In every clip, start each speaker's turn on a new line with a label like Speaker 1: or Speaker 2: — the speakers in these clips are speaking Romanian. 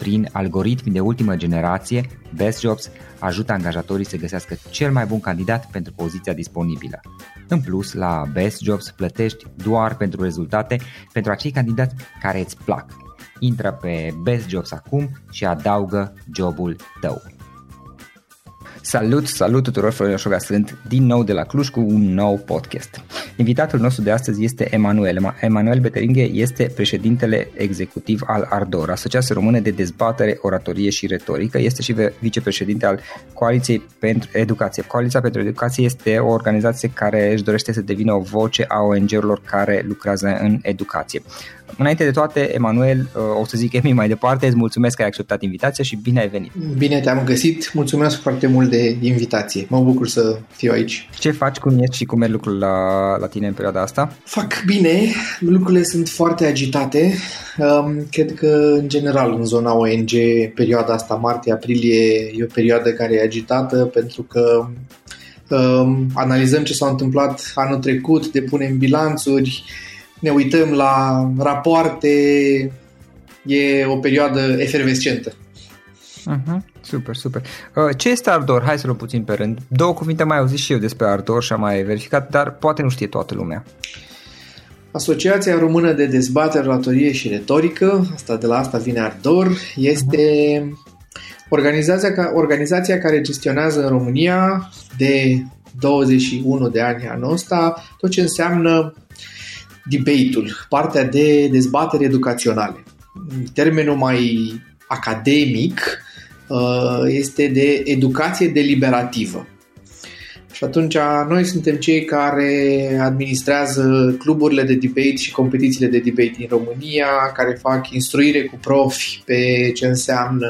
Speaker 1: Prin algoritmi de ultimă generație, Best Jobs ajută angajatorii să găsească cel mai bun candidat pentru poziția disponibilă. În plus, la Best Jobs plătești doar pentru rezultate pentru acei candidați care îți plac. Intră pe Best Jobs acum și adaugă jobul tău. Salut, salut tuturor, Florin Oșoga sunt din nou de la Cluj cu un nou podcast. Invitatul nostru de astăzi este Emanuel. Emanuel Beteringhe este președintele executiv al Ardor, Asociația Română de Dezbatere, Oratorie și Retorică. Este și vicepreședinte al Coaliției pentru Educație. Coaliția pentru Educație este o organizație care își dorește să devină o voce a ONG-urilor care lucrează în educație. Înainte de toate, Emanuel, uh, o să zic Emi mai departe, îți mulțumesc că ai acceptat invitația și bine ai venit.
Speaker 2: Bine te-am găsit, mulțumesc foarte mult de invitație. Mă bucur să fiu aici.
Speaker 1: Ce faci, cum ești și cum merg lucrurile la, la tine în perioada asta?
Speaker 2: Fac bine, lucrurile sunt foarte agitate. Um, cred că, în general, în zona ONG, perioada asta, martie-aprilie, e o perioadă care e agitată pentru că um, analizăm ce s-a întâmplat anul trecut, depunem bilanțuri, ne uităm la rapoarte, e o perioadă efervescentă.
Speaker 1: Uh-huh. Super, super. Uh, ce este Ardor? Hai să luăm puțin pe rând. Două cuvinte mai auzit și eu despre Ardor și am mai verificat, dar poate nu știe toată lumea.
Speaker 2: Asociația Română de Dezbatere, Oratorie și Retorică, asta de la asta vine Ardor, este organizația, organizația care gestionează în România de 21 de ani anul ăsta tot ce înseamnă debate-ul, partea de dezbatere educaționale. Termenul mai academic uh, este de educație deliberativă. Și atunci noi suntem cei care administrează cluburile de debate și competițiile de debate din România, care fac instruire cu profi pe ce înseamnă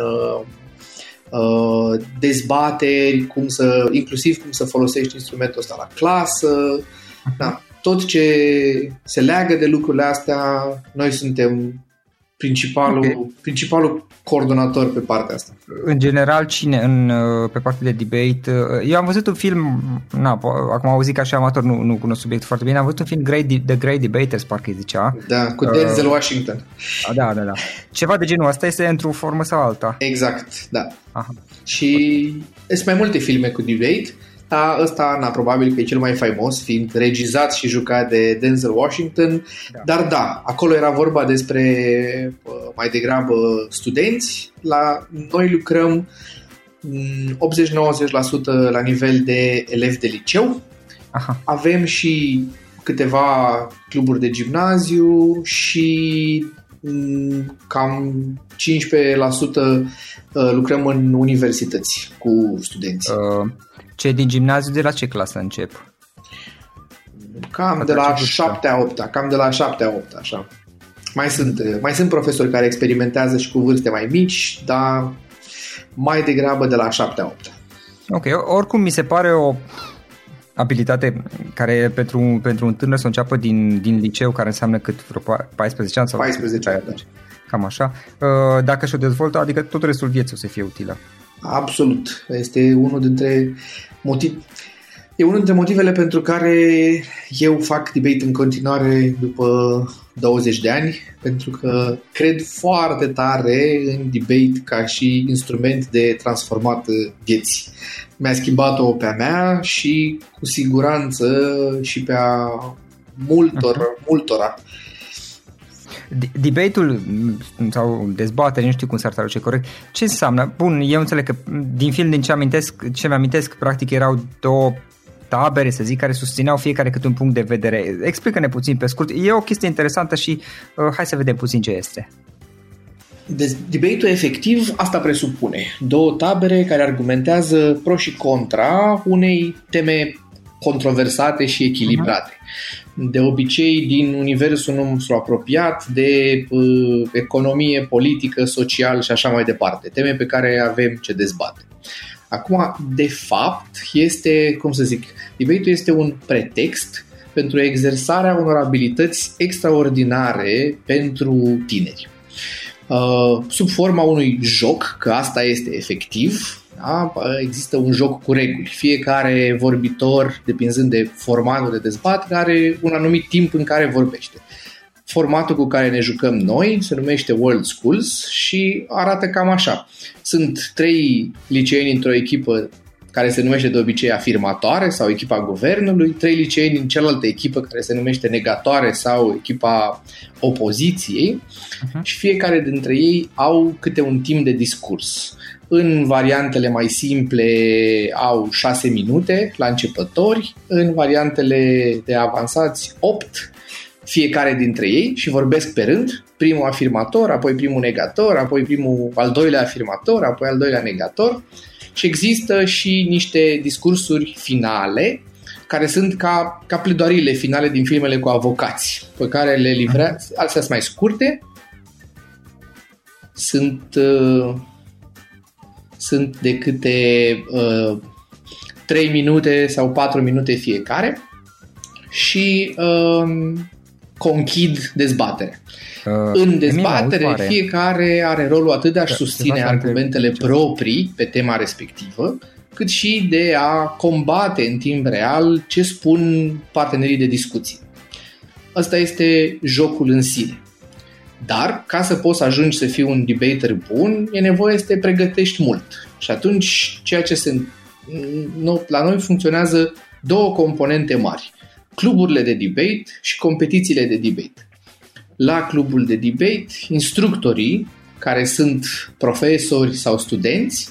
Speaker 2: uh, dezbateri, cum să, inclusiv cum să folosești instrumentul ăsta la clasă. Da tot ce se leagă de lucrurile astea, noi suntem principalul, okay. principalul coordonator pe partea asta.
Speaker 1: În general, cine în, uh, pe partea de debate? Uh, eu am văzut un film, na, acum am auzit ca și amator, nu, nu cunosc subiectul foarte bine, am văzut un film Great, The Great Debaters, parcă îi zicea.
Speaker 2: Da, cu Denzel uh, Washington.
Speaker 1: Da, da, da. Ceva de genul ăsta este într-o formă sau alta.
Speaker 2: Exact, da. Aha. Și sunt mai multe filme cu debate dar ăsta, na, probabil că e cel mai faimos, fiind regizat și jucat de Denzel Washington, da. dar da, acolo era vorba despre mai degrabă studenți, la noi lucrăm 80-90% la nivel de elevi de liceu, Aha. avem și câteva cluburi de gimnaziu și cam 15% uh, lucrăm în universități cu studenți. Uh,
Speaker 1: ce din gimnaziu de la ce clasă încep?
Speaker 2: Cam de la 7 a 8 cam de la 7 a 8 așa. Mai sunt, mai sunt profesori care experimentează și cu vârste mai mici, dar mai degrabă de la 7 a 8
Speaker 1: Ok, oricum mi se pare o abilitate care pentru, pentru un tânăr să înceapă din, din liceu, care înseamnă cât vreo 14 ani sau
Speaker 2: 14 ani, da.
Speaker 1: cam așa, uh, dacă și-o dezvoltă, adică tot restul vieții o să fie utilă.
Speaker 2: Absolut. Este unul dintre motiv... E unul dintre motivele pentru care eu fac debate în continuare după 20 de ani, pentru că cred foarte tare în debate ca și instrument de transformat vieți. Mi-a schimbat-o pe a mea și cu siguranță și pe a multor, uh-huh. multora.
Speaker 1: Debate-ul sau dezbatere, nu știu cum s-ar traduce corect, ce înseamnă? Bun, eu înțeleg că din film, din ce amintesc, ce mi-amintesc, practic erau două tabere, să zic, care susțineau fiecare câte un punct de vedere. Explică-ne puțin pe scurt. E o chestie interesantă și uh, hai să vedem puțin ce este.
Speaker 2: Debate-ul efectiv asta presupune. Două tabere care argumentează pro și contra unei teme controversate și echilibrate. Uh-huh de obicei din universul nostru apropiat de uh, economie, politică, social și așa mai departe. Teme pe care avem ce dezbate. Acum, de fapt, este, cum să zic, debate este un pretext pentru exersarea unor abilități extraordinare pentru tineri. Uh, sub forma unui joc, că asta este efectiv, da? Există un joc cu reguli. Fiecare vorbitor, depinzând de formatul de dezbatere, are un anumit timp în care vorbește. Formatul cu care ne jucăm noi se numește World Schools și arată cam așa. Sunt trei liceeni într-o echipă care se numește de obicei afirmatoare sau echipa guvernului, trei liceeni din cealaltă echipă care se numește negatoare sau echipa opoziției uh-huh. și fiecare dintre ei au câte un timp de discurs. În variantele mai simple au 6 minute la începători, în variantele de avansați 8 fiecare dintre ei și vorbesc pe rând, primul afirmator, apoi primul negator, apoi primul al doilea afirmator, apoi al doilea negator. Și există și niște discursuri finale care sunt ca, ca pledoariile finale din filmele cu avocați, pe care le livrează, alții sunt mai scurte, sunt uh, sunt de câte uh, 3 minute sau 4 minute fiecare și uh, conchid dezbatere. Uh, în dezbatere, Emina, fiecare are rolul atât de a susține argumentele proprii pe tema respectivă, cât și de a combate în timp real ce spun partenerii de discuție. Asta este jocul în sine. Dar, ca să poți să ajungi să fii un debater bun, e nevoie să te pregătești mult. Și atunci, ceea ce se, la noi funcționează două componente mari. Cluburile de debate și competițiile de debate. La clubul de debate, instructorii, care sunt profesori sau studenți,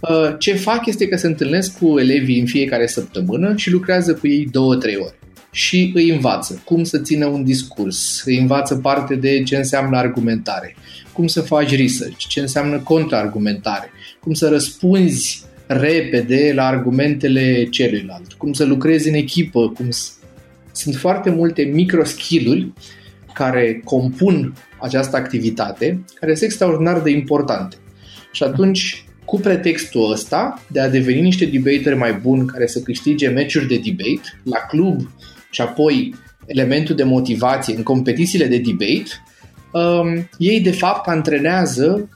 Speaker 2: uh, ce fac este că se întâlnesc cu elevii în fiecare săptămână și lucrează cu ei două-trei ore și îi învață. Cum să țină un discurs, îi învață parte de ce înseamnă argumentare, cum să faci research, ce înseamnă contraargumentare, cum să răspunzi repede la argumentele celuilalt, cum să lucrezi în echipă, cum să... sunt foarte multe micro skill care compun această activitate, care sunt extraordinar de importante. Și atunci, cu pretextul ăsta de a deveni niște debateri mai buni care să câștige meciuri de debate la club și apoi elementul de motivație în competițiile de debate, um, ei de fapt antrenează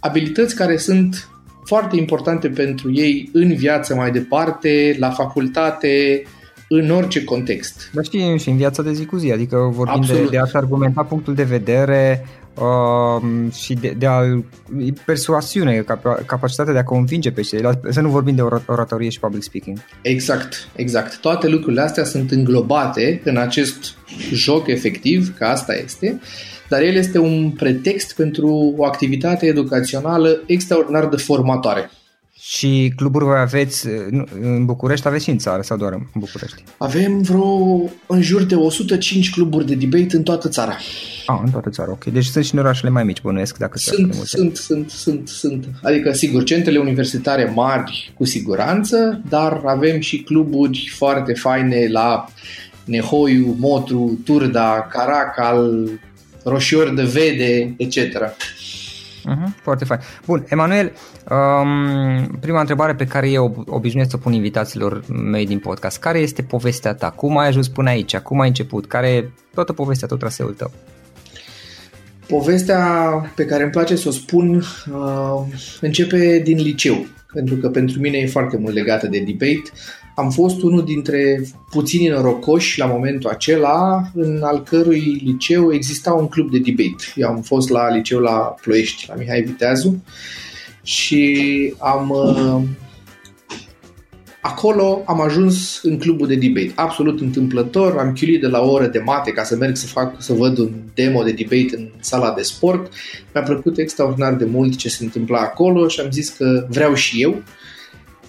Speaker 2: abilități care sunt foarte importante pentru ei în viață mai departe, la facultate, în orice context.
Speaker 1: Dar știi, și în viața de zi cu zi, adică vorbim de, de a-și argumenta punctul de vedere uh, și de, de a persoasiune, capacitatea de a convinge pe ceilalți, să nu vorbim de oratorie și public speaking.
Speaker 2: Exact, exact. Toate lucrurile astea sunt înglobate în acest joc efectiv, că asta este, dar el este un pretext pentru o activitate educațională extraordinar de formatoare.
Speaker 1: Și cluburi voi aveți în București, aveți și în țară sau doar în București?
Speaker 2: Avem vreo în jur de 105 cluburi de debate în toată țara.
Speaker 1: Ah, în toată țara, ok. Deci sunt și în orașele mai mici, bănuiesc, dacă
Speaker 2: sunt, sunt, sunt, sunt, sunt. Adică, sigur, centrele universitare mari cu siguranță, dar avem și cluburi foarte faine la Nehoiu, Motru, Turda, Caracal, Roșior de Vede, etc.
Speaker 1: Uh-huh, foarte fain. Bun, Emanuel, um, prima întrebare pe care eu obișnuiesc să pun invitațiilor mei din podcast. Care este povestea ta? Cum ai ajuns până aici? Cum ai început? Care e toată povestea, tot traseul tău?
Speaker 2: Povestea pe care îmi place să o spun uh, începe din liceu, pentru că pentru mine e foarte mult legată de debate. Am fost unul dintre puținii norocoși la momentul acela, în al cărui liceu exista un club de debate. Eu am fost la liceu la Ploiești, la Mihai Viteazu și am uh, Acolo am ajuns în clubul de debate, absolut întâmplător, am chiulit de la o oră de mate ca să merg să fac, să văd un demo de debate în sala de sport. Mi-a plăcut extraordinar de mult ce se întâmpla acolo și am zis că vreau și eu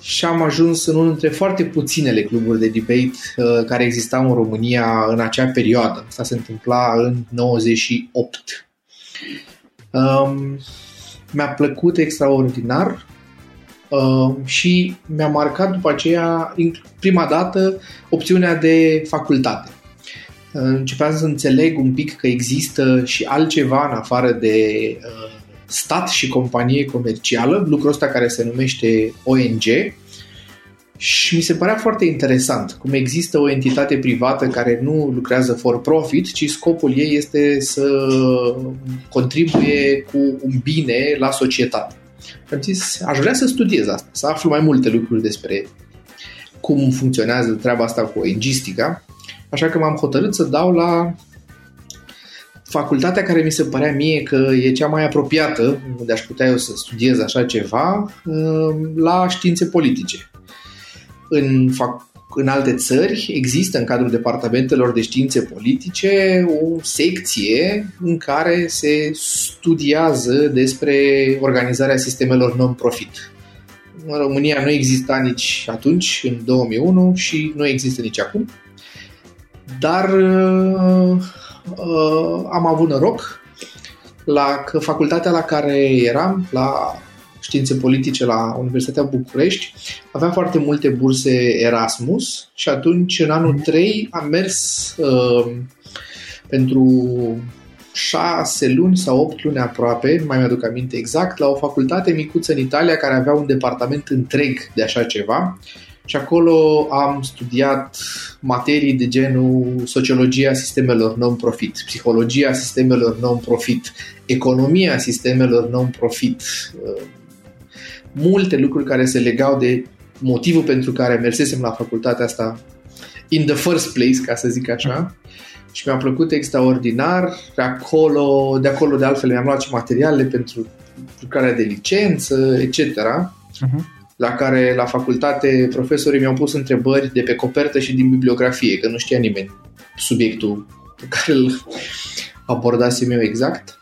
Speaker 2: și am ajuns în unul dintre foarte puținele cluburi de debate uh, care existau în România în acea perioadă. Asta se întâmpla în 98. Um, mi-a plăcut extraordinar uh, și mi-a marcat după aceea, prima dată, opțiunea de facultate. Uh, începeam să înțeleg un pic că există și altceva în afară de uh, stat și companie comercială, lucrul ăsta care se numește ONG, și mi se părea foarte interesant cum există o entitate privată care nu lucrează for profit, ci scopul ei este să contribuie cu un bine la societate. Am zis, aș vrea să studiez asta, să aflu mai multe lucruri despre cum funcționează treaba asta cu ONG-stica, așa că m-am hotărât să dau la facultatea care mi se părea mie că e cea mai apropiată, unde aș putea eu să studiez așa ceva, uh, la științe politice. În, fac, în alte țări există în cadrul departamentelor de științe politice o secție în care se studiază despre organizarea sistemelor non-profit. În România nu exista nici atunci, în 2001, și nu există nici acum. Dar uh, uh, am avut noroc la că facultatea la care eram, la științe politice la Universitatea București, avea foarte multe burse Erasmus și atunci, în anul 3, am mers uh, pentru șase luni sau opt luni aproape, nu mai mi-aduc aminte exact, la o facultate micuță în Italia care avea un departament întreg de așa ceva și acolo am studiat materii de genul sociologia sistemelor non-profit, psihologia sistemelor non-profit, economia sistemelor non-profit, uh, multe lucruri care se legau de motivul pentru care mersesem la facultatea asta in the first place, ca să zic așa. Și mi-a plăcut extraordinar. De acolo, de acolo de altfel mi-am luat și materiale pentru lucrarea de licență, etc. Uh-huh la care la facultate profesorii mi-au pus întrebări de pe copertă și din bibliografie, că nu știa nimeni subiectul pe care îl abordasem eu exact.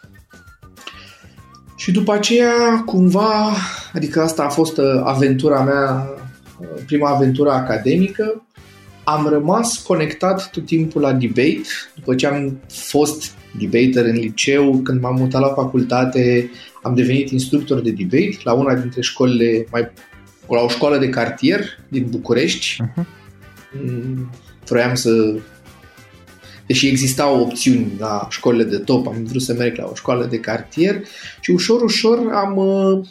Speaker 2: Și după aceea, cumva, adică asta a fost uh, aventura mea, uh, prima aventură academică, am rămas conectat tot timpul la debate. După ce am fost debater în liceu, când m-am mutat la facultate, am devenit instructor de debate la una dintre școlile mai la o școală de cartier din București. Uh-huh. Vroiam să... Deși existau opțiuni la școlile de top, am vrut să merg la o școală de cartier și ușor, ușor am uh,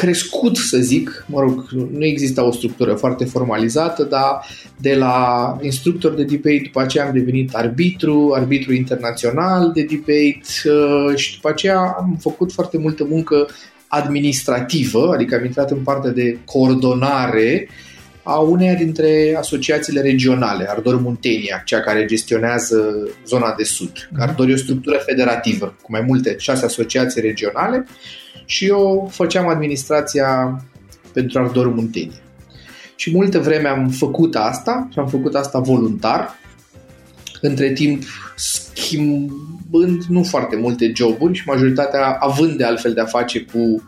Speaker 2: crescut, să zic, mă rog, nu exista o structură foarte formalizată, dar de la instructor de debate, după aceea am devenit arbitru, arbitru internațional de debate uh, și după aceea am făcut foarte multă muncă administrativă, adică am intrat în partea de coordonare a uneia dintre asociațiile regionale, Ardor Muntenia, cea care gestionează zona de sud. Mhm. Ardor e o structură federativă cu mai multe șase asociații regionale și eu făceam administrația pentru Ardor Muntenia. Și multă vreme am făcut asta și am făcut asta voluntar, între timp schimbând nu foarte multe joburi și majoritatea având de altfel de a face cu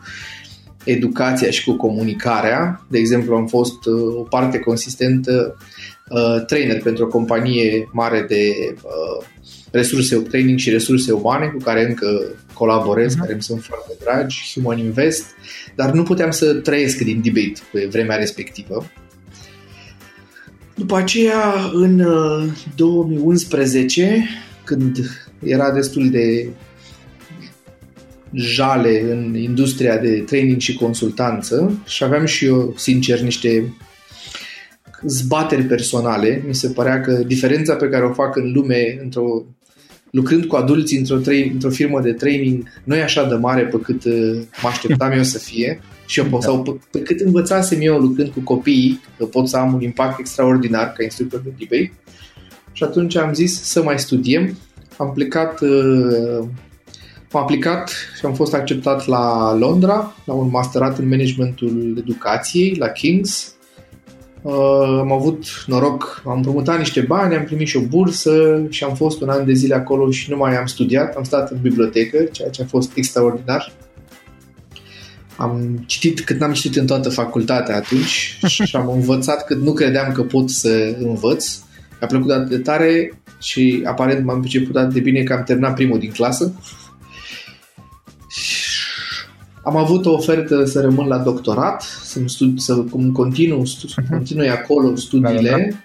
Speaker 2: educația și cu comunicarea. De exemplu, am fost uh, o parte consistentă uh, trainer pentru o companie mare de uh, resurse, training și resurse umane cu care încă colaborez, uh-huh. care îmi sunt foarte dragi, Human Invest, dar nu puteam să trăiesc din debate pe vremea respectivă. După aceea, în 2011, uh, când era destul de jale în industria de training și consultanță și aveam și eu, sincer, niște zbateri personale. Mi se părea că diferența pe care o fac în lume într-o lucrând cu adulți într-o, tra- într-o firmă de training nu e așa de mare pe cât uh, mă așteptam eu să fie. Și eu pot, da. sau pe, pe cât învățasem eu lucrând cu copiii că pot să am un impact extraordinar ca instructor de debate și atunci am zis să mai studiem. Am plecat uh, am aplicat și am fost acceptat la Londra la un masterat în managementul educației la King's Uh, am avut noroc, am împrumutat niște bani, am primit și o bursă și am fost un an de zile acolo și nu mai am studiat, am stat în bibliotecă, ceea ce a fost extraordinar. Am citit cât n-am citit în toată facultatea atunci și am învățat cât nu credeam că pot să învăț. Mi-a plăcut atât de tare și aparent m-am priceput atât de bine că am terminat primul din clasă. Am avut o ofertă să rămân la doctorat, să, studi, să cum continu, stu, uh-huh. continui acolo studiile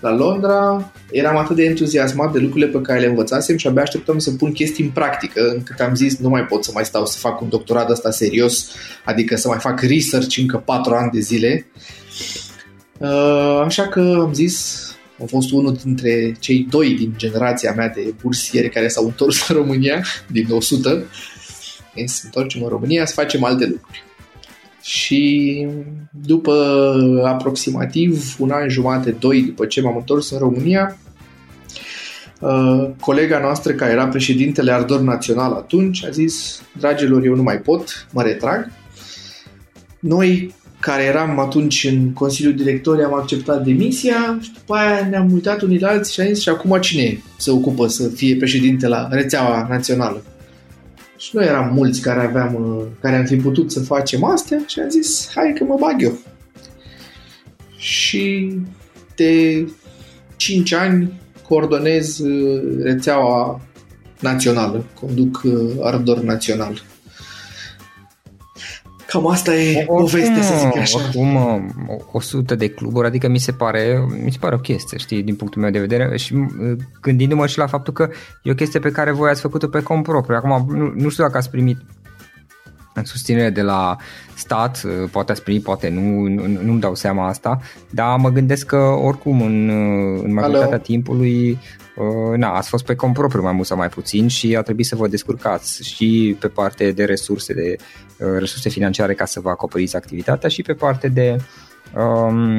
Speaker 2: la Londra. Eram atât de entuziasmat de lucrurile pe care le învățasem și abia așteptam să pun chestii în practică, încât am zis nu mai pot să mai stau să fac un doctorat ăsta serios, adică să mai fac research încă patru ani de zile. Uh, așa că am zis, am fost unul dintre cei doi din generația mea de bursieri care s-au întors în România, din 100, să întoarcem în România să facem alte lucruri. Și după aproximativ un an jumate, doi după ce m-am întors în România, uh, colega noastră care era președintele Ardor Național atunci a zis, dragilor, eu nu mai pot, mă retrag. Noi care eram atunci în Consiliul Directorii am acceptat demisia și după aia ne-am uitat unii la alții și am zis și acum cine se ocupă să fie președinte la rețeaua națională? Și noi eram mulți care aveam, uh, care am fi putut să facem astea și am zis, hai că mă bag eu. Și de 5 ani coordonez uh, rețeaua națională, conduc uh, Ardor Național. Cam asta e oricum, povestea, să zic așa.
Speaker 1: Oricum, 100 de cluburi, adică mi se pare, mi se pare o chestie, știi, din punctul meu de vedere și gândindu-mă și la faptul că e o chestie pe care voi ați făcut-o pe cont propriu. Acum, nu, nu știu dacă ați primit susținere de la stat, poate ați primit, poate nu, nu, nu-mi dau seama asta, dar mă gândesc că oricum în, în majoritatea Hello. timpului Uh, na, ați fost pe cont propriu mai mult sau mai puțin și a trebuit să vă descurcați și pe parte de resurse, de uh, resurse financiare ca să vă acoperiți activitatea și pe parte de um,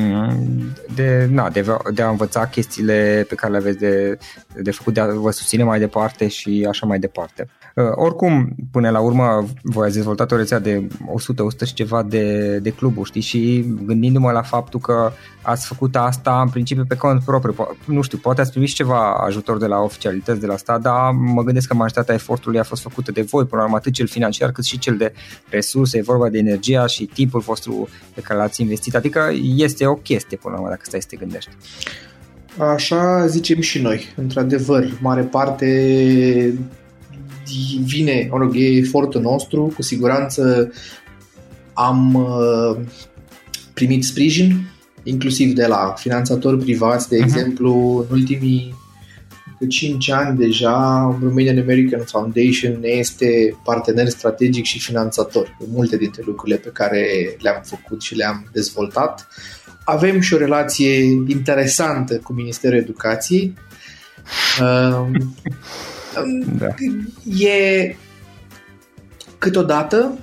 Speaker 1: de, na, de, de a învăța chestiile pe care le aveți de, de făcut, de a vă susține mai departe și așa mai departe. Uh, oricum, până la urmă, voi ați dezvoltat o rețea de 100, 100 și ceva de, de cluburi, știi, și gândindu-mă la faptul că ați făcut asta în principiu pe cont propriu, po- nu știu, poate ați primit ceva ajutor de la oficialități de la stat, dar mă gândesc că majoritatea efortului a fost făcută de voi, până la urmă, atât cel financiar cât și cel de resurse, e vorba de energia și timpul vostru pe care l-ați investit, adică este o chestie până la urmă dacă stai să te gândești.
Speaker 2: Așa zicem și noi. Într-adevăr, mare parte vine, mă rog, e efortul nostru, cu siguranță am uh, primit sprijin, inclusiv de la finanțatori privați, de uh-huh. exemplu, în ultimii că 5 ani deja Romanian American Foundation ne este partener strategic și finanțator în multe dintre lucrurile pe care le-am făcut și le-am dezvoltat. Avem și o relație interesantă cu Ministerul Educației. Um, da. E câteodată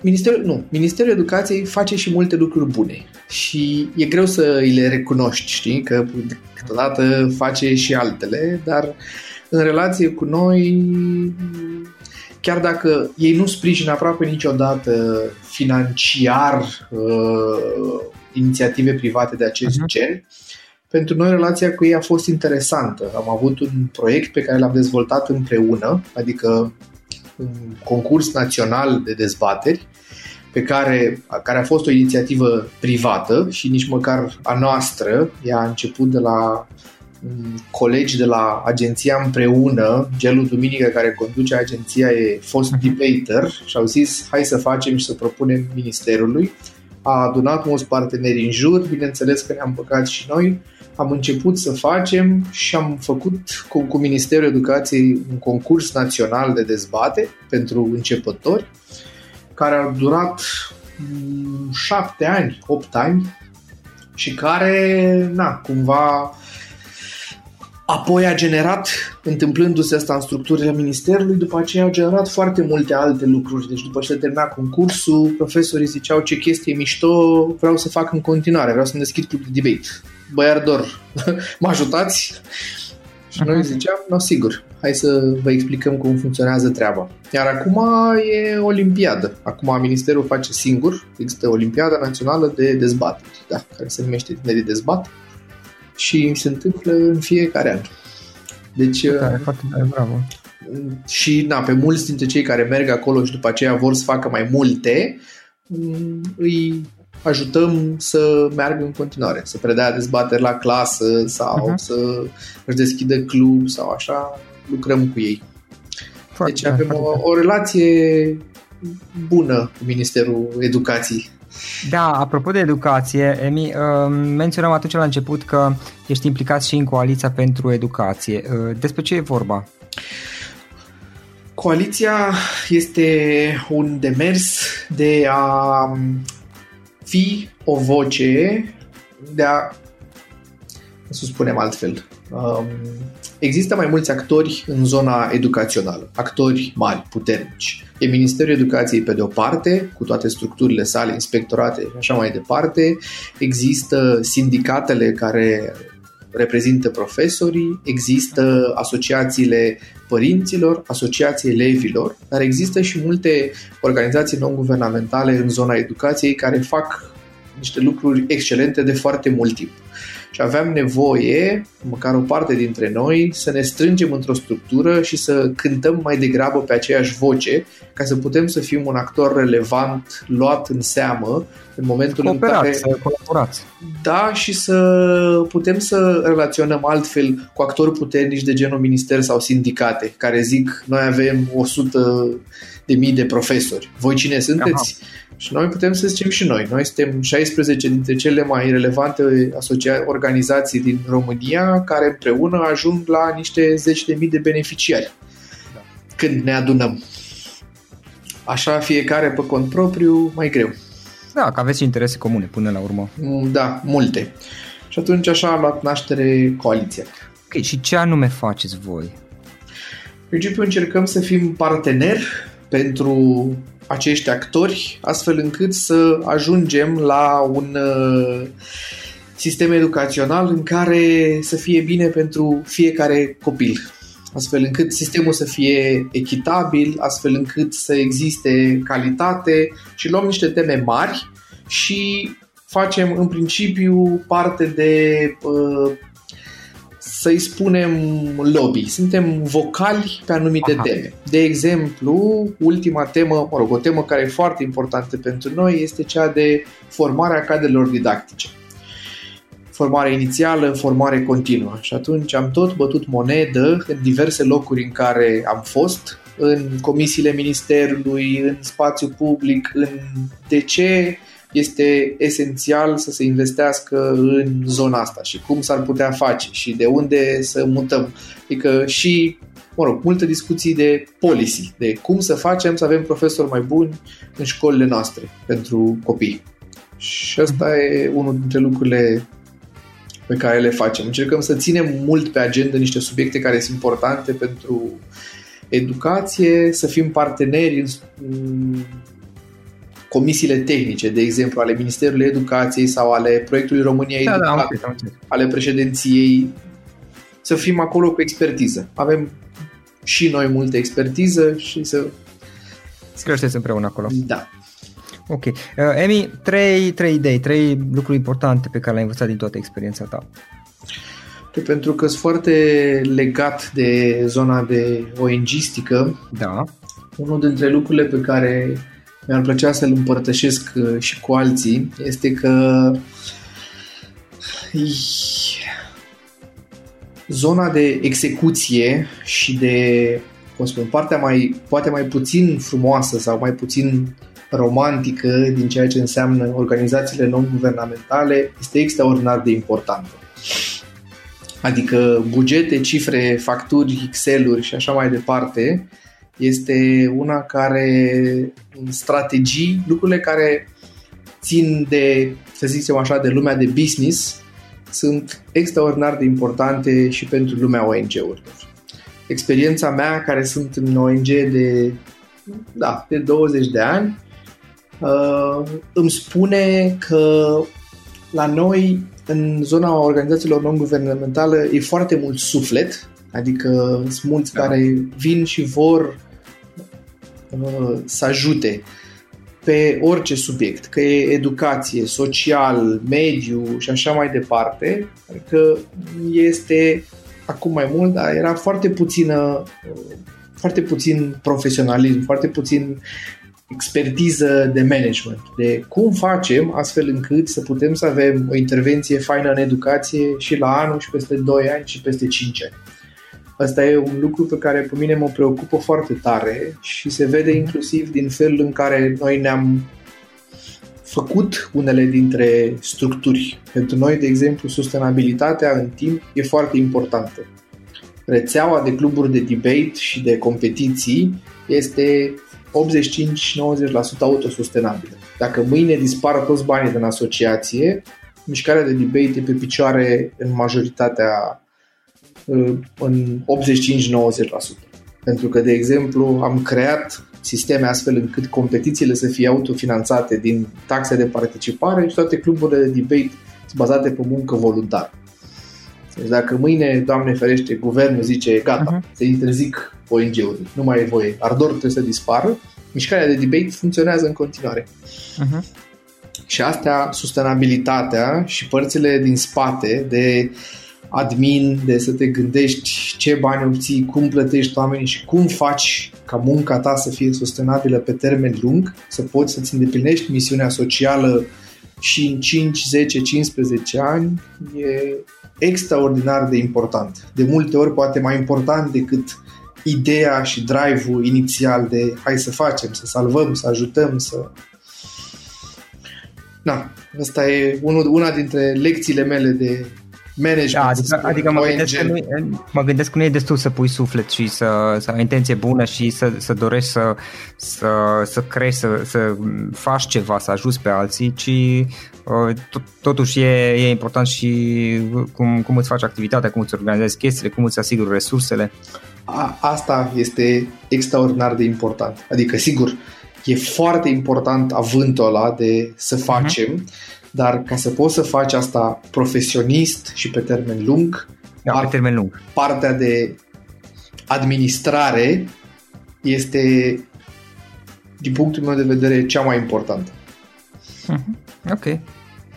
Speaker 2: Ministerul, nu, Ministerul Educației face și multe lucruri bune și e greu să îi le recunoști, știi, că câteodată face și altele, dar în relație cu noi, chiar dacă ei nu sprijină aproape niciodată financiar uh, inițiative private de acest uh-huh. gen, pentru noi relația cu ei a fost interesantă. Am avut un proiect pe care l-am dezvoltat împreună, adică un concurs național de dezbateri pe care, care a fost o inițiativă privată și nici măcar a noastră. Ea a început de la mm, colegi de la agenția împreună, Gelu Duminică care conduce agenția e fost mhm. debater și au zis hai să facem și să propunem ministerului. A adunat mulți parteneri în jur, bineînțeles că ne-am băgat și noi. Am început să facem și am făcut cu, cu Ministerul Educației un concurs național de dezbate pentru începători care a durat mm, șapte ani, opt ani și care, na, cumva apoi a generat, întâmplându-se asta în structurile ministerului, după aceea a generat foarte multe alte lucruri. Deci după ce se termina concursul, profesorii ziceau ce chestie mișto, vreau să fac în continuare, vreau să-mi deschid club de debate. Băiardor, mă ajutați? Și noi ziceam, nu, sigur, hai să vă explicăm cum funcționează treaba. Iar acum e Olimpiadă. Acum Ministerul face singur, există Olimpiada Națională de Dezbateri, da, care se numește Tinerii Dezbat și se întâmplă în fiecare an.
Speaker 1: Deci, care, foarte tare, bravo.
Speaker 2: Și na, pe mulți dintre cei care merg acolo și după aceea vor să facă mai multe, îi ajutăm să meargă în continuare, să predea dezbateri la clasă sau uh-huh. să își deschidă club sau așa, lucrăm cu ei. Foarte, deci avem o, o relație bună cu Ministerul Educației.
Speaker 1: Da, apropo de educație, Emi, uh, menționam atunci la început că ești implicat și în Coaliția pentru Educație. Uh, despre ce e vorba?
Speaker 2: Coaliția este un demers de a fi o voce de a, să spunem altfel, um, există mai mulți actori în zona educațională, actori mari, puternici. E Ministerul Educației pe de o parte, cu toate structurile sale, inspectorate și așa mai departe, există sindicatele care reprezintă profesorii, există asociațiile părinților, asociații elevilor, dar există și multe organizații non-guvernamentale în zona educației care fac niște lucruri excelente de foarte mult timp și aveam nevoie, măcar o parte dintre noi, să ne strângem într-o structură și să cântăm mai degrabă pe aceeași voce, ca să putem să fim un actor relevant, luat în seamă în momentul în care...
Speaker 1: Să colaborați.
Speaker 2: Da, și să putem să relaționăm altfel cu actori puternici de genul minister sau sindicate, care zic, noi avem 100 de mii de profesori. Voi cine sunteți? Aha și noi putem să zicem și noi. Noi suntem 16 dintre cele mai relevante asocia- organizații din România care împreună ajung la niște zeci de mii de beneficiari da. când ne adunăm. Așa fiecare pe cont propriu, mai greu.
Speaker 1: Da, că aveți interese comune până la urmă.
Speaker 2: Mm, da, multe. Și atunci așa a luat naștere coaliția.
Speaker 1: Ok, și ce anume faceți voi?
Speaker 2: În principiu încercăm să fim partener pentru acești actori, astfel încât să ajungem la un uh, sistem educațional în care să fie bine pentru fiecare copil, astfel încât sistemul să fie echitabil, astfel încât să existe calitate și luăm niște teme mari și facem în principiu parte de uh, să-i spunem lobby. Suntem vocali pe anumite Aha. teme. De exemplu, ultima temă, mă rog, o temă care e foarte importantă pentru noi este cea de formarea cadrelor didactice. Formare inițială, formare continuă. Și atunci am tot bătut monedă în diverse locuri în care am fost, în comisiile ministerului, în spațiu public, în de ce este esențial să se investească în zona asta și cum s-ar putea face și de unde să mutăm. Adică și, mă rog, multe discuții de policy, de cum să facem să avem profesori mai buni în școlile noastre pentru copii. Și asta e unul dintre lucrurile pe care le facem. Încercăm să ținem mult pe agenda niște subiecte care sunt importante pentru educație, să fim parteneri în comisiile tehnice, de exemplu, ale Ministerului Educației sau ale proiectului România da, da, ale președinției, să fim acolo cu expertiză. Avem și noi multă expertiză și să...
Speaker 1: Să creșteți împreună acolo.
Speaker 2: Da.
Speaker 1: Ok. Uh, Emi, trei, trei idei, trei lucruri importante pe care le-ai învățat din toată experiența ta.
Speaker 2: Pentru că sunt foarte legat de zona de ONG-stică.
Speaker 1: Da.
Speaker 2: Unul dintre lucrurile pe care mi-ar plăcea să-l împărtășesc uh, și cu alții este că zona de execuție și de, cum spun, partea mai, poate mai puțin frumoasă sau mai puțin romantică din ceea ce înseamnă organizațiile non-guvernamentale este extraordinar de importantă. Adică bugete, cifre, facturi, Excel-uri și așa mai departe este una care strategii, lucrurile care țin de, să zicem așa, de lumea de business sunt extraordinar de importante și pentru lumea ONG-urilor. Experiența mea, care sunt în ONG de, da, de 20 de ani, uh, îmi spune că la noi, în zona organizațiilor non-guvernamentale, e foarte mult suflet, adică sunt mulți da. care vin și vor uh, să ajute pe orice subiect, că e educație, social, mediu și așa mai departe, adică este acum mai mult, dar era foarte puțină foarte puțin profesionalism, foarte puțin expertiză de management, de cum facem astfel încât să putem să avem o intervenție faină în educație și la anul și peste 2 ani și peste 5 ani. Asta e un lucru pe care pe mine mă preocupă foarte tare și se vede inclusiv din felul în care noi ne-am făcut unele dintre structuri. Pentru noi, de exemplu, sustenabilitatea în timp e foarte importantă. Rețeaua de cluburi de debate și de competiții este 85-90% autosustenabilă. Dacă mâine dispară toți banii din asociație, mișcarea de debate e pe picioare în majoritatea în 85-90%. Pentru că, de exemplu, am creat sisteme astfel încât competițiile să fie autofinanțate din taxe de participare și toate cluburile de debate sunt bazate pe muncă voluntară. Deci dacă mâine, Doamne ferește, guvernul zice gata, uh-huh. se interzic ONG-uri, nu mai e voie, ardor trebuie să dispară, mișcarea de debate funcționează în continuare. Uh-huh. Și astea, sustenabilitatea și părțile din spate de uh, admin, de să te gândești ce bani obții, cum plătești oamenii și cum faci ca munca ta să fie sustenabilă pe termen lung, să poți să-ți îndeplinești misiunea socială și în 5, 10, 15 ani e extraordinar de important. De multe ori poate mai important decât ideea și drive-ul inițial de hai să facem, să salvăm, să ajutăm, să... Da, asta e unul, una dintre lecțiile mele de management. Da,
Speaker 1: adică, adică mă, gândesc că nu, mă gândesc că nu e destul să pui suflet și să, să ai intenție bună și să, să dorești să, să, să crești, să, să faci ceva, să ajuți pe alții, ci uh, tot, totuși e, e important și cum, cum îți faci activitatea, cum îți organizezi chestiile, cum îți asiguri resursele.
Speaker 2: A, asta este extraordinar de important. Adică, sigur, e foarte important avântul ăla de să mhm. facem, uh-huh dar ca să poți să faci asta profesionist și pe termen lung,
Speaker 1: da, par- pe termen lung.
Speaker 2: partea de administrare este, din punctul meu de vedere, cea mai importantă.
Speaker 1: Uh-huh. Ok.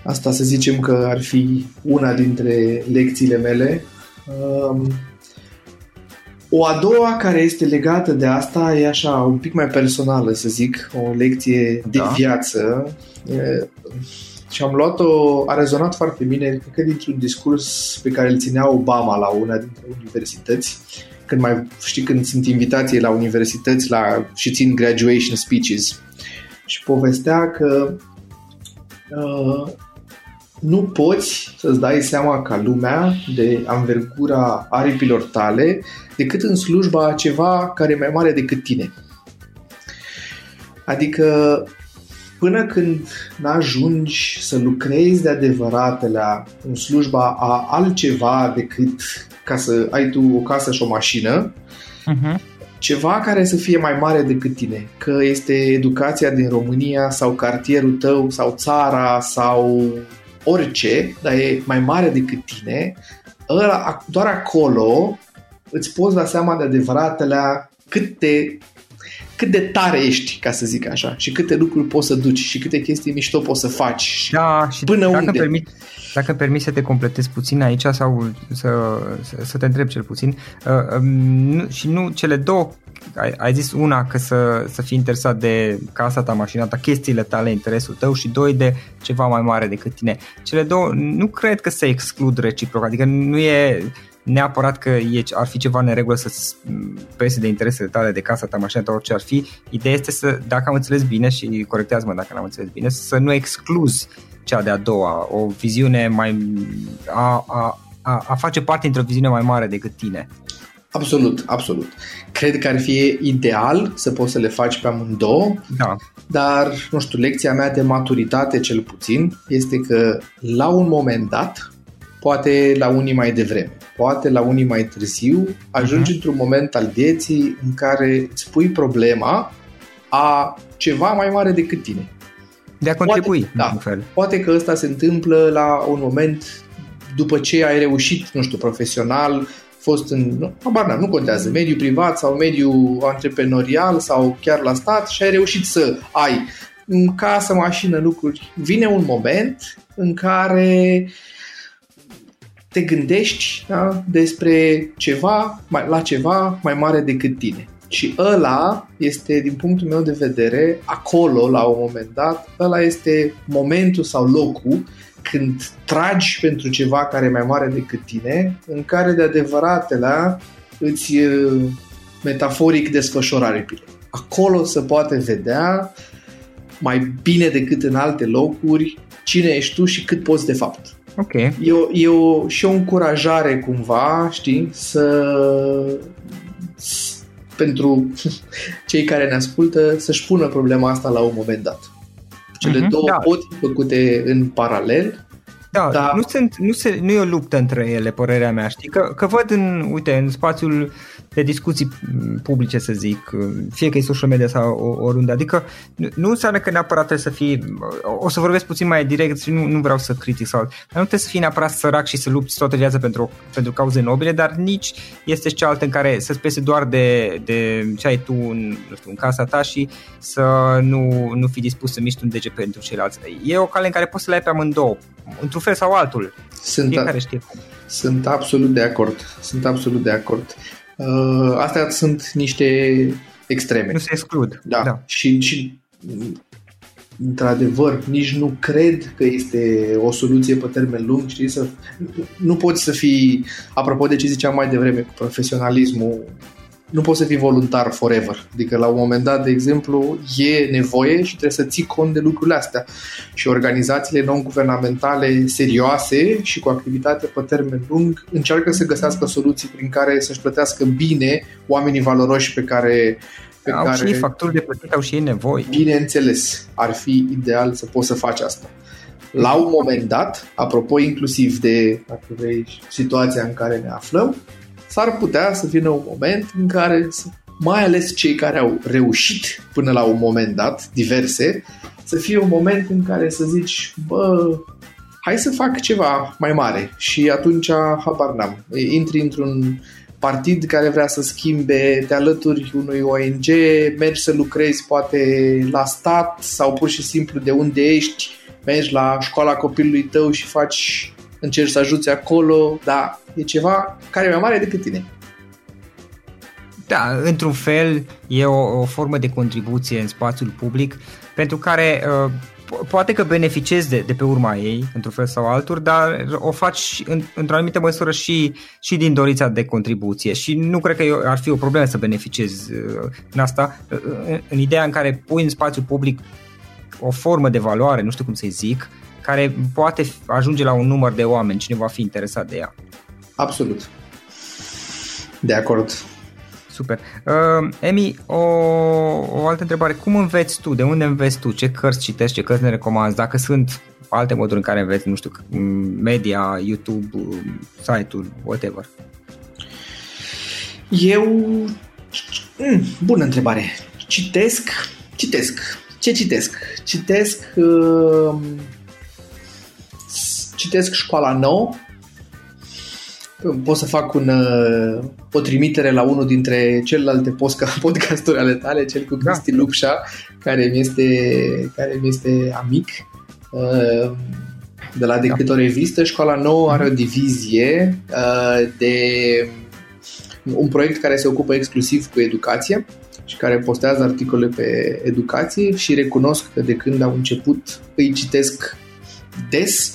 Speaker 2: Asta să zicem că ar fi una dintre lecțiile mele. Um, o a doua care este legată de asta e așa un pic mai personală, să zic, o lecție de da. viață. Și am luat-o, a rezonat foarte bine, cred că dintr-un discurs pe care îl ținea Obama la una dintre universități, când mai, știi, când sunt invitații la universități la, și țin graduation speeches. Și povestea că uh, nu poți să-ți dai seama ca lumea de anvergura aripilor tale decât în slujba ceva care e mai mare decât tine. Adică până când n-ajungi să lucrezi de adevărat la în slujba a altceva decât ca să ai tu o casă și o mașină, uh-huh. ceva care să fie mai mare decât tine, că este educația din România sau cartierul tău sau țara sau orice, dar e mai mare decât tine, ăla, doar acolo îți poți da seama de adevăratele cât de cât de tare ești, ca să zic așa, și câte lucruri poți să duci și câte chestii mișto poți să faci.
Speaker 1: Da, și până dacă unde. Permit, dacă îmi permis să te completez puțin aici sau să, să, să te întreb cel puțin, uh, um, nu, și nu cele două ai, ai zis una că să, să fii interesat de casa ta, mașina ta, chestiile tale, interesul tău și doi de ceva mai mare decât tine. Cele două nu cred că se exclud reciproc, adică nu e neapărat că e, ar fi ceva neregulă să pese de interesele tale, de casa ta, mașina ta, orice ar fi. Ideea este să, dacă am înțeles bine și corectează-mă dacă n-am înțeles bine, să nu excluzi cea de-a doua, o viziune mai a, a, a, a face parte într-o viziune mai mare decât tine.
Speaker 2: Absolut, absolut. Cred că ar fi ideal să poți să le faci pe amândouă,
Speaker 1: da.
Speaker 2: dar, nu știu, lecția mea de maturitate cel puțin este că la un moment dat, poate la unii mai devreme, poate la unii mai târziu, ajungi uh-huh. într-un moment al vieții în care îți pui problema a ceva mai mare decât tine.
Speaker 1: De a contribui,
Speaker 2: poate, da, fel. Poate că ăsta se întâmplă la un moment după ce ai reușit, nu știu, profesional, fost în, nu, abar nu contează, mediu privat sau mediu antreprenorial sau chiar la stat și ai reușit să ai în casă, mașină, lucruri. Vine un moment în care te gândești da, despre ceva, mai, la ceva mai mare decât tine. Și ăla este, din punctul meu de vedere, acolo, la un moment dat, ăla este momentul sau locul când tragi pentru ceva care e mai mare decât tine, în care de adevăratele îți metaforic desfășori aripile. Acolo se poate vedea mai bine decât în alte locuri cine ești tu și cât poți de fapt.
Speaker 1: Ok.
Speaker 2: E, o, e o, și o încurajare cumva, știi, să pentru cei care ne ascultă să-și pună problema asta la un moment dat. Cele uh-huh, două da. pot fi făcute în paralel.
Speaker 1: Da, da. Nu, sunt, nu, se, nu e o luptă între ele, părerea mea, știi? Că, că văd în, uite, în spațiul de discuții publice, să zic, fie că e social media sau oriunde. Adică nu înseamnă că neapărat trebuie să fii, o să vorbesc puțin mai direct și nu, nu vreau să critic sau, nu trebuie să fii neapărat sărac și să lupți toată viața pentru, pentru cauze nobile, dar nici este și cealaltă în care să-ți pese doar de, de ce ai tu în, nu știu, în casa ta și să nu, nu fii dispus să miști un dege pentru ceilalți. E o cale în care poți să le ai pe amândouă, într-un fel sau altul. Sunt, Fiecare știe cum.
Speaker 2: Sunt absolut de acord. Sunt absolut de acord. Uh, astea sunt niște extreme.
Speaker 1: Nu se exclud.
Speaker 2: Da. da. Și, și într-adevăr, nici nu cred că este o soluție pe termen lung, știi, să, nu poți să fii, apropo de ce ziceam mai devreme cu profesionalismul, nu poți să fii voluntar forever. Adică la un moment dat, de exemplu, e nevoie și trebuie să ții cont de lucrurile astea. Și organizațiile non-guvernamentale serioase și cu activitate pe termen lung încearcă să găsească soluții prin care să-și plătească bine oamenii valoroși pe care pe
Speaker 1: au
Speaker 2: care,
Speaker 1: și facturi de plătit, au și ei nevoi.
Speaker 2: Bineînțeles, ar fi ideal să poți să faci asta. La un moment dat, apropo inclusiv de, dacă vrei, situația în care ne aflăm, s-ar putea să vină un moment în care, mai ales cei care au reușit până la un moment dat, diverse, să fie un moment în care să zici, bă, hai să fac ceva mai mare. Și atunci, habar n-am, intri într-un partid care vrea să schimbe, te alături unui ONG, mergi să lucrezi poate la stat sau pur și simplu de unde ești, mergi la școala copilului tău și faci încerci să ajuți acolo, dar e ceva care e mai mare decât tine.
Speaker 1: Da, într-un fel e o, o formă de contribuție în spațiul public pentru care uh, poate că beneficiezi de, de pe urma ei, într-un fel sau altul, dar o faci în, într-o anumită măsură și, și din dorința de contribuție și nu cred că ar fi o problemă să beneficiezi uh, în asta, uh, în, în ideea în care pui în spațiul public o formă de valoare, nu știu cum să-i zic, uh, care poate ajunge la un număr de oameni, cine va fi interesat de ea.
Speaker 2: Absolut. De acord.
Speaker 1: Super. Uh, Emi, o, o altă întrebare. Cum înveți tu? De unde înveți tu? Ce cărți citești? Ce cărți ne recomanzi? Dacă sunt alte moduri în care înveți, nu știu, media, YouTube, site-ul, whatever.
Speaker 2: Eu... Mm, bună întrebare. Citesc, citesc. Ce citesc? Citesc uh, citesc Școala Nouă, pot să fac un, uh, o trimitere la unul dintre celelalte podcasturi ale tale, cel cu da. Cristi da. Lupșa, care mi este, care mi este amic. Uh, de la Decât da. o revistă, Școala Nouă are o divizie uh, de un proiect care se ocupă exclusiv cu educație și care postează articole pe educație și recunosc că de când au început îi citesc des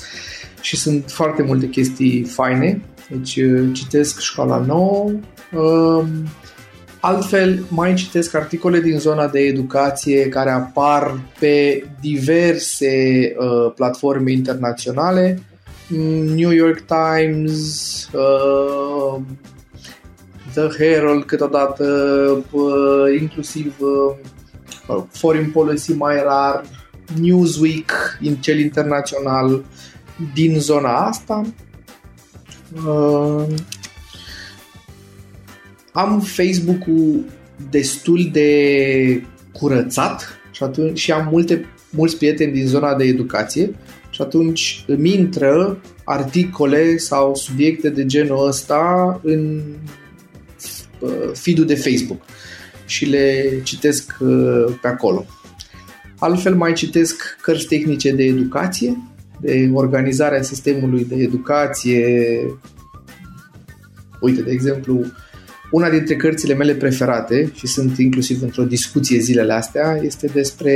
Speaker 2: și sunt foarte multe chestii faine. Deci uh, citesc școala nouă, um, altfel mai citesc articole din zona de educație care apar pe diverse uh, platforme internaționale, New York Times, uh, The Herald câteodată, uh, inclusiv uh, Foreign Policy mai rar, Newsweek, în cel internațional din zona asta Uh, am Facebook-ul destul de curățat și, atunci, și am multe, mulți prieteni din zona de educație și atunci îmi intră articole sau subiecte de genul ăsta în uh, feed-ul de Facebook și le citesc uh, pe acolo. Altfel mai citesc cărți tehnice de educație de organizarea sistemului de educație. Uite, de exemplu, una dintre cărțile mele preferate și sunt inclusiv într-o discuție zilele astea este despre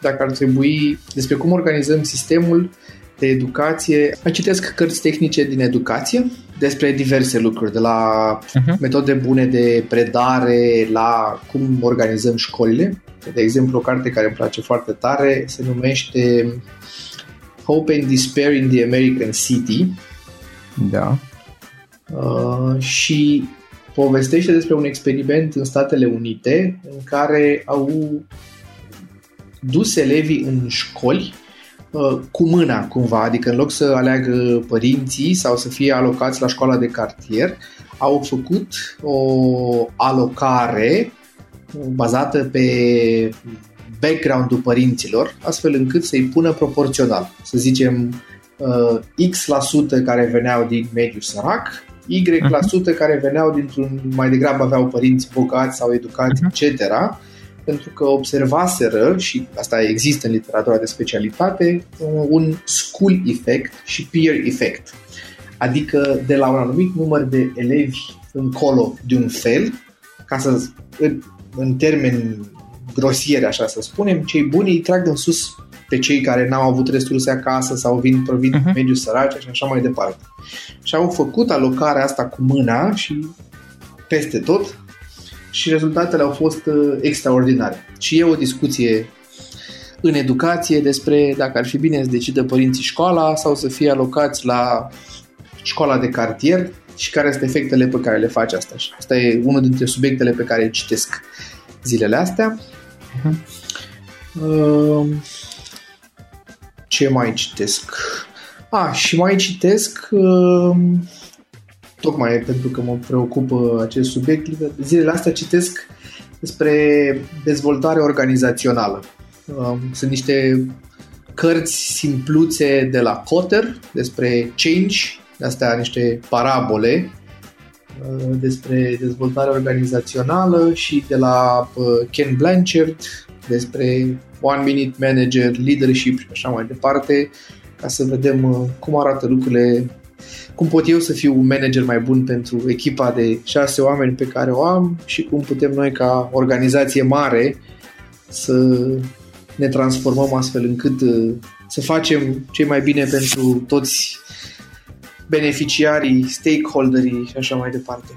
Speaker 2: dacă ar trebui, despre cum organizăm sistemul de educație. Mai citesc cărți tehnice din educație despre diverse lucruri, de la uh-huh. metode bune de predare, la cum organizăm școlile. De exemplu, o carte care îmi place foarte tare se numește Hope and Despair in the American City.
Speaker 1: Da.
Speaker 2: Uh, și povestește despre un experiment în Statele Unite în care au dus elevii în școli uh, cu mâna cumva, adică în loc să aleagă părinții sau să fie alocați la școala de cartier, au făcut o alocare bazată pe background-ul părinților, astfel încât să-i pună proporțional. Să zicem uh, X% la sută care veneau din mediul sărac, Y% la mhm. sută care veneau dintr-un, mai degrabă aveau părinți bogați sau educați, uh-huh. etc., pentru că observaseră, și asta există în literatura de specialitate, un school effect și peer effect. Adică de la un anumit număr de elevi încolo de un fel, ca să, în, în termeni grosiere, așa să spunem, cei buni îi trag în sus pe cei care n-au avut resurse acasă sau vin provin uh-huh. mediul sărac și așa mai departe. Și au făcut alocarea asta cu mâna și peste tot și rezultatele au fost uh, extraordinare. Și e o discuție în educație despre dacă ar fi bine să decidă părinții școala sau să fie alocați la școala de cartier și care sunt efectele pe care le face asta. Și asta e unul dintre subiectele pe care citesc zilele astea. Uh-huh. Ce mai citesc? A, și mai citesc uh, tocmai pentru că mă preocupă acest subiect. Zilele astea citesc despre dezvoltare organizațională. Uh, sunt niște cărți simpluțe de la Cotter despre change, astea niște parabole Uh, despre dezvoltare organizațională și de la uh, Ken Blanchard despre One Minute Manager, Leadership și așa mai departe, ca să vedem uh, cum arată lucrurile, cum pot eu să fiu un manager mai bun pentru echipa de șase oameni pe care o am și cum putem noi ca organizație mare să ne transformăm astfel încât să facem ce mai bine pentru toți beneficiarii, stakeholderii și așa mai departe.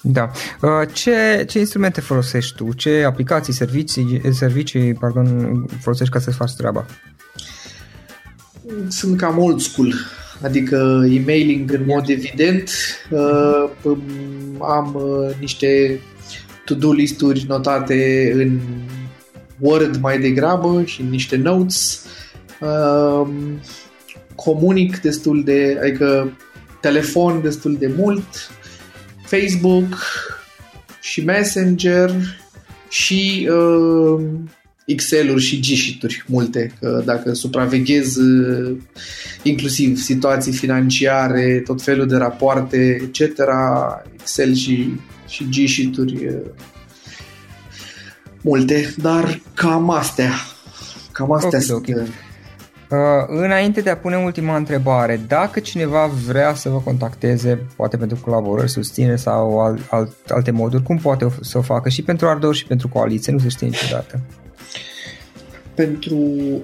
Speaker 1: Da. Uh, ce, ce instrumente folosești tu? Ce aplicații, servicii, servicii pardon, folosești ca să faci treaba?
Speaker 2: sunt cam old school, adică emailing în mod evident. Uh, am uh, niște to-do listuri notate în Word mai degrabă și în niște notes. Uh, comunic destul de, adică telefon destul de mult, Facebook și Messenger și uh, Excel-uri și G-sheet-uri multe, că dacă supraveghez uh, inclusiv situații financiare, tot felul de rapoarte, etc., Excel și, și G-sheet-uri uh, multe, dar cam astea. Cam astea okay, sunt. Okay.
Speaker 1: Uh, înainte de a pune ultima întrebare, dacă cineva vrea să vă contacteze, poate pentru colaborări, susține sau al, al, alte moduri, cum poate să o facă și pentru Ardor și pentru coaliție, nu se știe niciodată.
Speaker 2: Pentru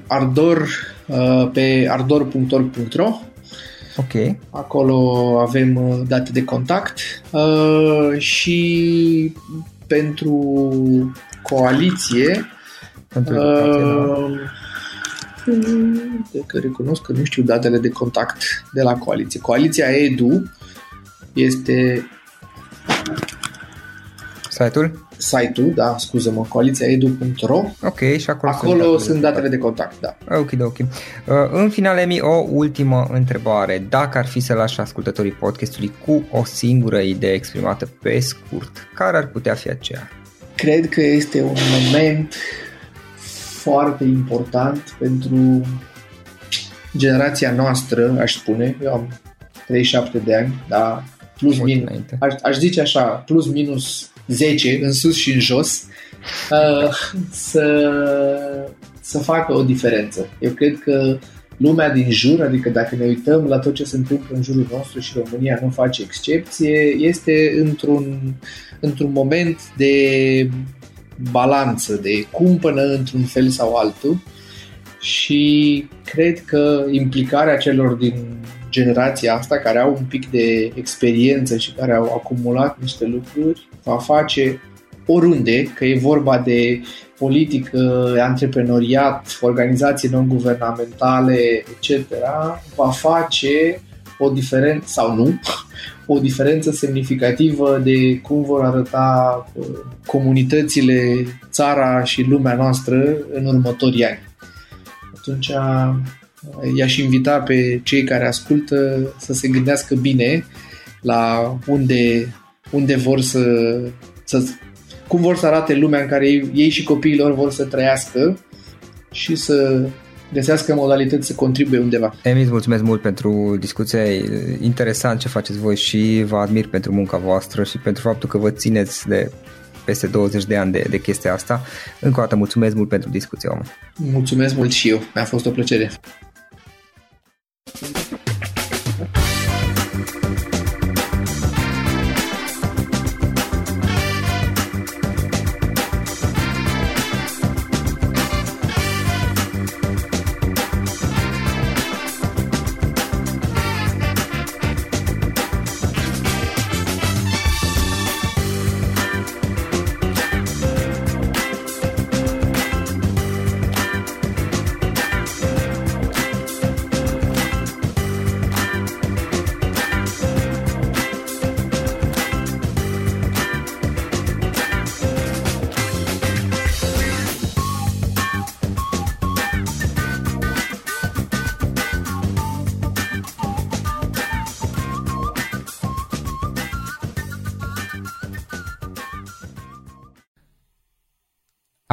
Speaker 2: Ardor, uh, pe ardor.org.ro
Speaker 1: Ok.
Speaker 2: Acolo avem uh, date de contact și pentru coaliție pentru uh, de că recunosc că nu știu datele de contact de la coaliție. Coaliția EDU este
Speaker 1: Site-ul?
Speaker 2: Site-ul, da, scuză-mă, coalițiaedu.ro
Speaker 1: Ok, și acolo,
Speaker 2: acolo sunt, sunt datele de contact, da.
Speaker 1: Ok, ok. Uh, în final, Emi, o ultimă întrebare. Dacă ar fi să lași ascultătorii podcastului cu o singură idee exprimată pe scurt, care ar putea fi aceea?
Speaker 2: Cred că este un moment foarte important pentru generația noastră, aș spune. Eu am 37 de ani, dar plus minus, aș, aș zice așa, plus minus 10 în sus și în jos, uh, să, să facă o diferență. Eu cred că lumea din jur, adică dacă ne uităm la tot ce se întâmplă în jurul nostru și România nu face excepție, este într-un, într-un moment de balanță, de cumpănă într-un fel sau altul și cred că implicarea celor din generația asta care au un pic de experiență și care au acumulat niște lucruri va face oriunde, că e vorba de politică, antreprenoriat, organizații non-guvernamentale, etc., va face o diferență, sau nu, o diferență semnificativă de cum vor arăta uh, comunitățile, țara și lumea noastră în următorii ani. Atunci uh, i-aș invita pe cei care ascultă să se gândească bine la unde, unde vor să, să cum vor să arate lumea în care ei, ei și copiilor vor să trăiască și să găsească modalități să contribuie undeva.
Speaker 1: Emi, îți mulțumesc mult pentru discuția interesant ce faceți voi și vă admir pentru munca voastră și pentru faptul că vă țineți de peste 20 de ani de, de chestia asta. Încă o dată mulțumesc mult pentru discuția, om.
Speaker 2: Mulțumesc mult și eu. Mi-a fost o plăcere.